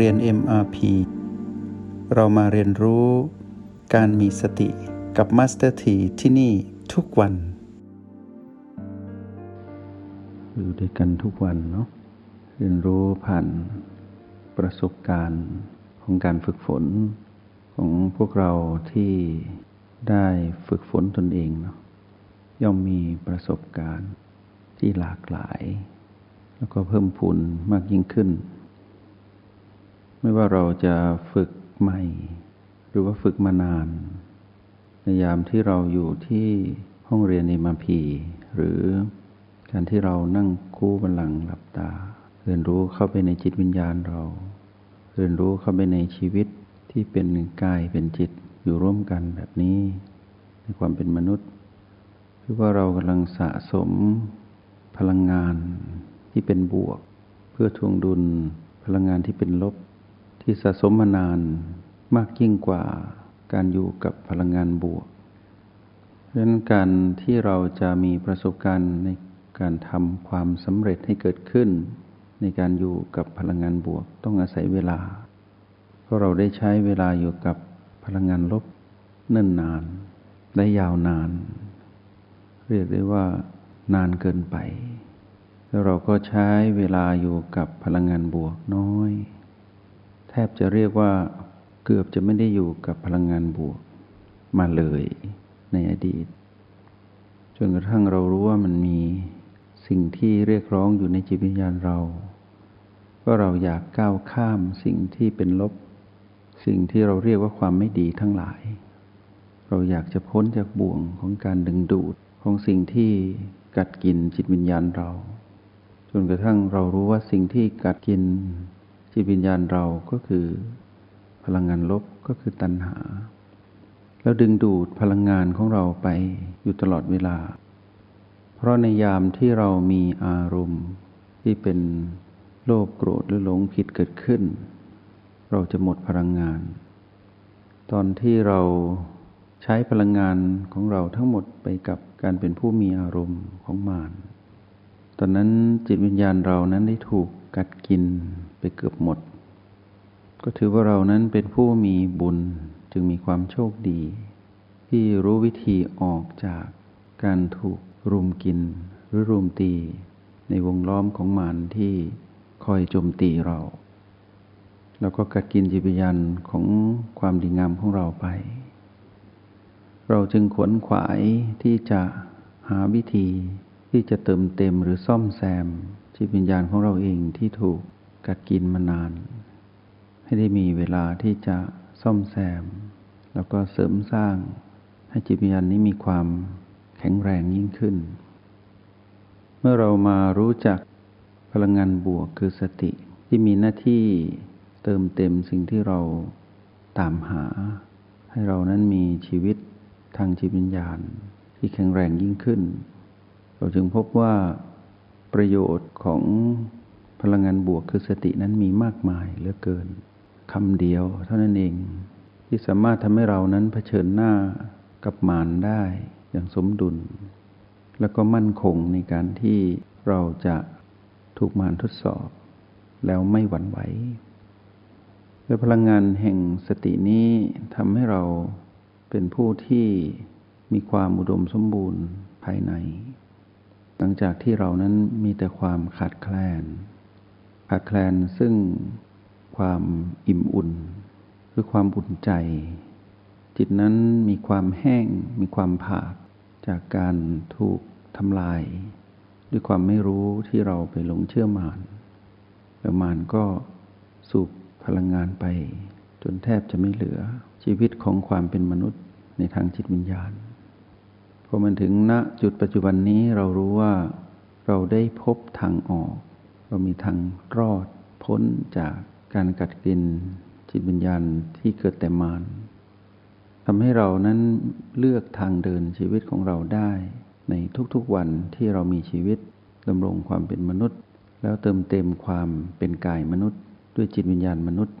เรียน MRP เรามาเรียนรู้การมีสติกับ Master T ที่ที่นี่ทุกวัน อยู่ด้วยกันทุกวันเนาะเรียนรู้ผ่านประสบการณ์ของการฝึกฝน ของพวกเราที่ได้ฝึกฝนตนเองเนาะย่อมมีประสบการณ์ที่หลากหลาย แล้วก็เพิ่มพูนมากยิ่งขึ้น ไม่ว่าเราจะฝึกใหม่ หรือว่าฝึกมานาน ในยามที่เราอยู่ที่ห้องเรียนในมาพีหรือการที่เรานั่งคู่บันลังหลับตา เรียนรู้เข้าไปในจิตวิญญาณเรา เรียนรู้เข้าไปในชีวิตที่เป็นกายเป็นจิตอยู่ร่วมกันแบบนี้ ในความเป็นมนุษย์คือว่าเรากำลังสะสมพลังงานที่เป็นบวก เพื่อทวงดุลพลังงานที่เป็นลบ ที่สะสมมานานมากยิ่งกว่าการอยู่กับพลังงานบวกเพราะฉะนั้นการที่เราจะมีประสบการณ์ในการทำความสำเร็จให้เกิดขึ้น ในการอยู่กับพลังงานบวกต้องอาศัยเวลา เพราะเราได้ใช้เวลาอยู่กับพลังงานลบเนิ่นนาน ได้ยาวนาน เรียกได้ว่านานเกินไป แล้วเราก็ใช้เวลาอยู่กับพลังงานบวกน้อย ทบจะเรียกว่าเกือบจะไม่ได้อยู่กับพลังงานบวกมาเลยในอดีต จนกระทั่งเรารู้ว่ามันมีสิ่งที่เรียกร้องอยู่ในจิตวิญญาณเราว่าเราอยากก้าวข้ามสิ่งที่เป็นลบ สิ่งที่เราเรียกว่าความไม่ดีทั้งหลาย เราอยากจะพ้นจากบ่วงของการดึงดูดของสิ่งที่กัดกินจิตวิญญาณเรา จนกระทั่งเรารู้ว่าสิ่งที่กัดกิน จิตวิญญาณเราก็คือพลังงานลบก็คือตัณหา แล้วดึงดูดพลังงานของเราไปอยู่ตลอดเวลา เพราะในยามที่เรามีอารมณ์ที่เป็นโลภโกรธหรือหลงผิดเกิดขึ้น เราจะหมดพลังงาน ตอนที่เราใช้พลังงานของเราทั้งหมดไปกับการเป็นผู้มีอารมณ์ของมารตอนนั้นจิตวิญญาณเรานั้นได้ถูก กัดกินไปเกือบหมด ก็ถือว่าเรานั้นเป็นผู้มีบุญจึงมีความโชคดี ที่รู้วิธีออกจากการถูกรุมกินหรือรุมตี ในวงล้อมของมารที่คอยโจมตีเราแล้วก็กัดกินจิตวิญญาณของความดีงามของเราไป เราจึงขวนขวายที่จะหาวิธีที่จะเติมเต็มหรือซ่อมแซม จิตวิญญาณของเราเองที่ถูกกัดกินมานาน ให้ได้มีเวลาที่จะซ่อมแซม แล้วก็เสริมสร้าง ให้จิตวิญญาณนี้มีความแข็งแรงยิ่งขึ้น เมื่อเรามารู้จักพลังงานบวกคือสติที่มีหน้าที่เติมเต็มสิ่งที่เราตามหา ให้เรานั้นมีชีวิตทางจิตวิญญาณที่แข็งแรงยิ่งขึ้น เราจึงพบว่า ประโยชน์ของพลังงานบวกคือสตินั้นมีมากมายเหลือเกินคำเดียวเท่านั้นเอง ที่สามารถทำให้เรานั้นเผชิญหน้ากับมารได้อย่างสมดุล แล้วก็มั่นคงในการที่เราจะถูกมารทดสอบ แล้วไม่หวั่นไหวและพลังงานแห่งสตินี้ทำให้เราเป็นผู้ที่มีความอุดมสมบูรณ์ภายใน หลังจากที่เรานั้นมีแต่ความขาดแคลน ขาดแคลนซึ่งความอิ่มอุ่นหรือความอุ่นใจ จิตนั้นมีความแห้ง มีความผาก จากการถูกทำลาย ด้วยความไม่รู้ที่เราไปหลงเชื่อมานแล้วมานก็สูบพลังงานไป จนแทบจะไม่เหลือชีวิตของความเป็นมนุษย์ในทางจิตวิญญาณ อมันถึงณจุดปัจจุบันนี้เรารู้ว่าเราได้พบทางออก เรามีทางรอดพ้นจากการกัดกินจิตวิญญาณที่เกิดแต่มานทำให้เรานั้นเลือกทางเดินชีวิตของเราได้ ในทุกๆวันที่เรามีชีวิตดำรงความเป็นมนุษย์ แล้วเติมเต็มความเป็นกายมนุษย์ ด้วยจิตวิญญาณมนุษย์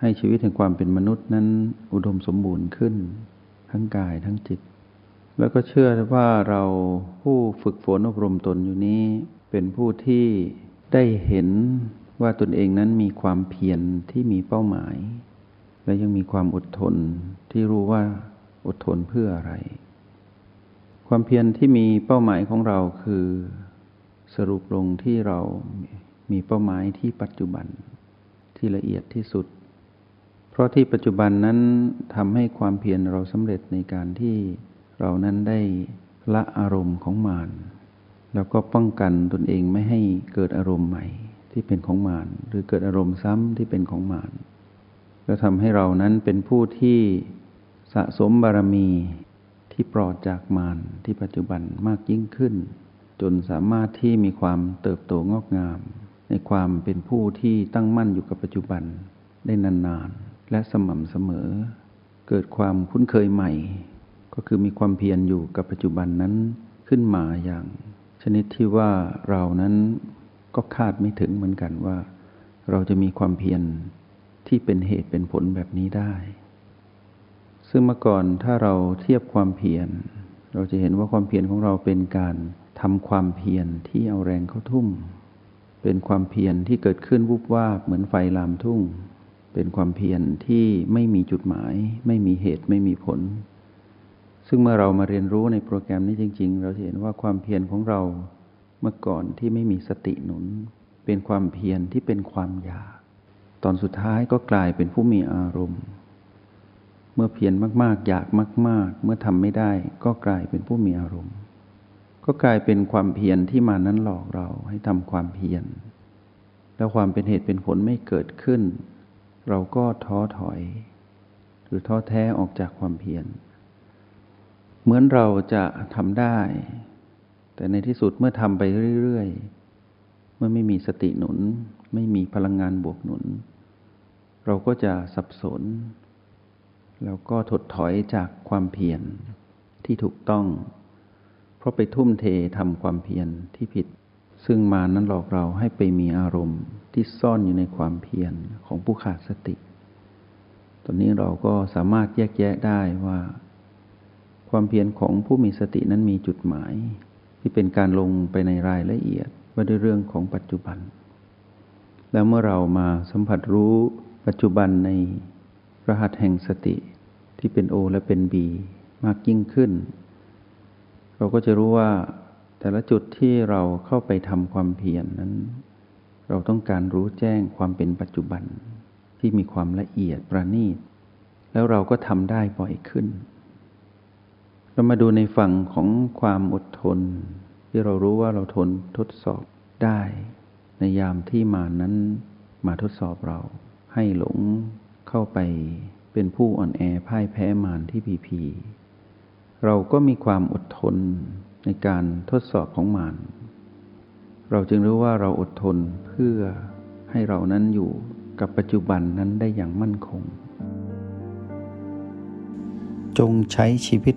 ให้ชีวิตแห่งความเป็นมนุษย์นั้นอุดมสมบูรณ์ขึ้น ทั้งกายทั้งจิต แล้วก็เชื่อว่าเราผู้ฝึกฝนอบรมตนอยู่นี้ เป็นผู้ที่ได้เห็นว่าตนเองนั้นมีความเพียรที่มีเป้าหมาย และยังมีความอดทนที่รู้ว่าอดทนเพื่ออะไร ความเพียรที่มีเป้าหมายของเราคือสรุปลงที่เรามีเป้าหมายที่ปัจจุบันที่ละเอียดที่สุด เพราะที่ปัจจุบันนั้นทำให้ความเพียรเราสำเร็จในการที่ เรานั้นได้ละอารมณ์ของมารแล้วก็ป้องกันตนเองไม่ให้เกิดอารมณ์ใหม่ที่เป็นของมารหรือเกิดอารมณ์ซ้ำที่เป็นของมารแล้วทำให้เรานั้นเป็นผู้ที่สะสมบารมีที่ปลอดจากมารที่ปัจจุบันมากยิ่งขึ้น จนสามารถที่มีความเติบโตงอกงาม ในความเป็นผู้ที่ตั้งมั่นอยู่กับปัจจุบันได้นานๆ และสม่ำเสมอ เกิดความคุ้นเคยใหม่ ก็คือมีความเพียรอยู่กับปัจจุบันนั้นขึ้นมาอย่าง ชนิดที่ว่าเรานั้นก็คาดไม่ถึงเหมือนกันว่า เราจะมีความเพียรที่เป็นเหตุเป็นผลแบบนี้ได้ ซึ่งเมื่อก่อนถ้าเราเทียบความเพียร เราจะเห็นว่าความเพียรของเราเป็นการทำความเพียรที่เอาแรงเข้าทุ่ม เป็นความเพียรที่เกิดขึ้นวุบวาบเหมือนไฟลามทุ่ง เป็นความเพียรที่ไม่มีจุดหมาย ไม่มีเหตุไม่มีผล ซึ่งเมื่อเรามาเรียนรู้ในโปรแกรมนี้จริง ๆ เราจะเห็นว่าความเพียรของเราเมื่อก่อนที่ไม่มีสติหนุน เป็นความเพียรที่เป็นความอยาก ตอนสุดท้ายก็กลายเป็นผู้มีอารมณ์ เมื่อเพียรมากๆ อยากมาก ๆ เมื่อทำไม่ได้ ก็กลายเป็นผู้มีอารมณ์ ก็กลายเป็นความเพียรที่มานั้นหลอกเราให้ทำความเพียร แล้วความเป็นเหตุเป็นผลไม่เกิดขึ้น เราก็ท้อถอย หรือท้อแท้ออกจากความเพียร เหมือนเราจะทำได้ แต่ในที่สุดเมื่อทำไปเรื่อยๆ เมื่อไม่มีสติหนุน ไม่มีพลังงานบวกหนุน เราก็จะสับสน แล้วก็ถดถอยจากความเพียรที่ถูกต้อง เพราะไปทุ่มเททำความเพียรที่ผิด ซึ่งมานั้นหลอกเราให้ไปมีอารมณ์ที่ซ่อนอยู่ในความเพียรของผู้ขาดสติ ตอนนี้เราก็สามารถแยกแยะได้ว่า ความเพียรของผู้มีสตินั้นมีจุดหมาย ที่เป็นการลงไปในรายละเอียดว่าด้วยเรื่องของปัจจุบัน แล้วเมื่อเรามาสัมผัสรู้ปัจจุบันในรหัสแห่งสติที่เป็นโอและเป็นบีมากยิ่งขึ้น เราก็จะรู้ว่าแต่ละจุดที่เราเข้าไปทำความเพียรนนั้น เราต้องการรู้แจ้งความเป็นปัจจุบันที่มีความละเอียดประณีต แล้วเราก็ทำได้บ่อยขึ้น เรามาดูในฝั่งของความอดทน ที่เรารู้ว่าเราทนทดสอบได้ ในยามที่มานั้นมาทดสอบเรา ให้หลงเข้าไปเป็นผู้อ่อนแอพ่ายแพ้มารที่พีพี เราก็มีความอดทนในการทดสอบของมารเราจึงรู้ว่าเราอดทนเพื่อให้เรานั้นอยู่กับปัจจุบันนั้นได้อย่างมั่นคง จงใช้ชีวิต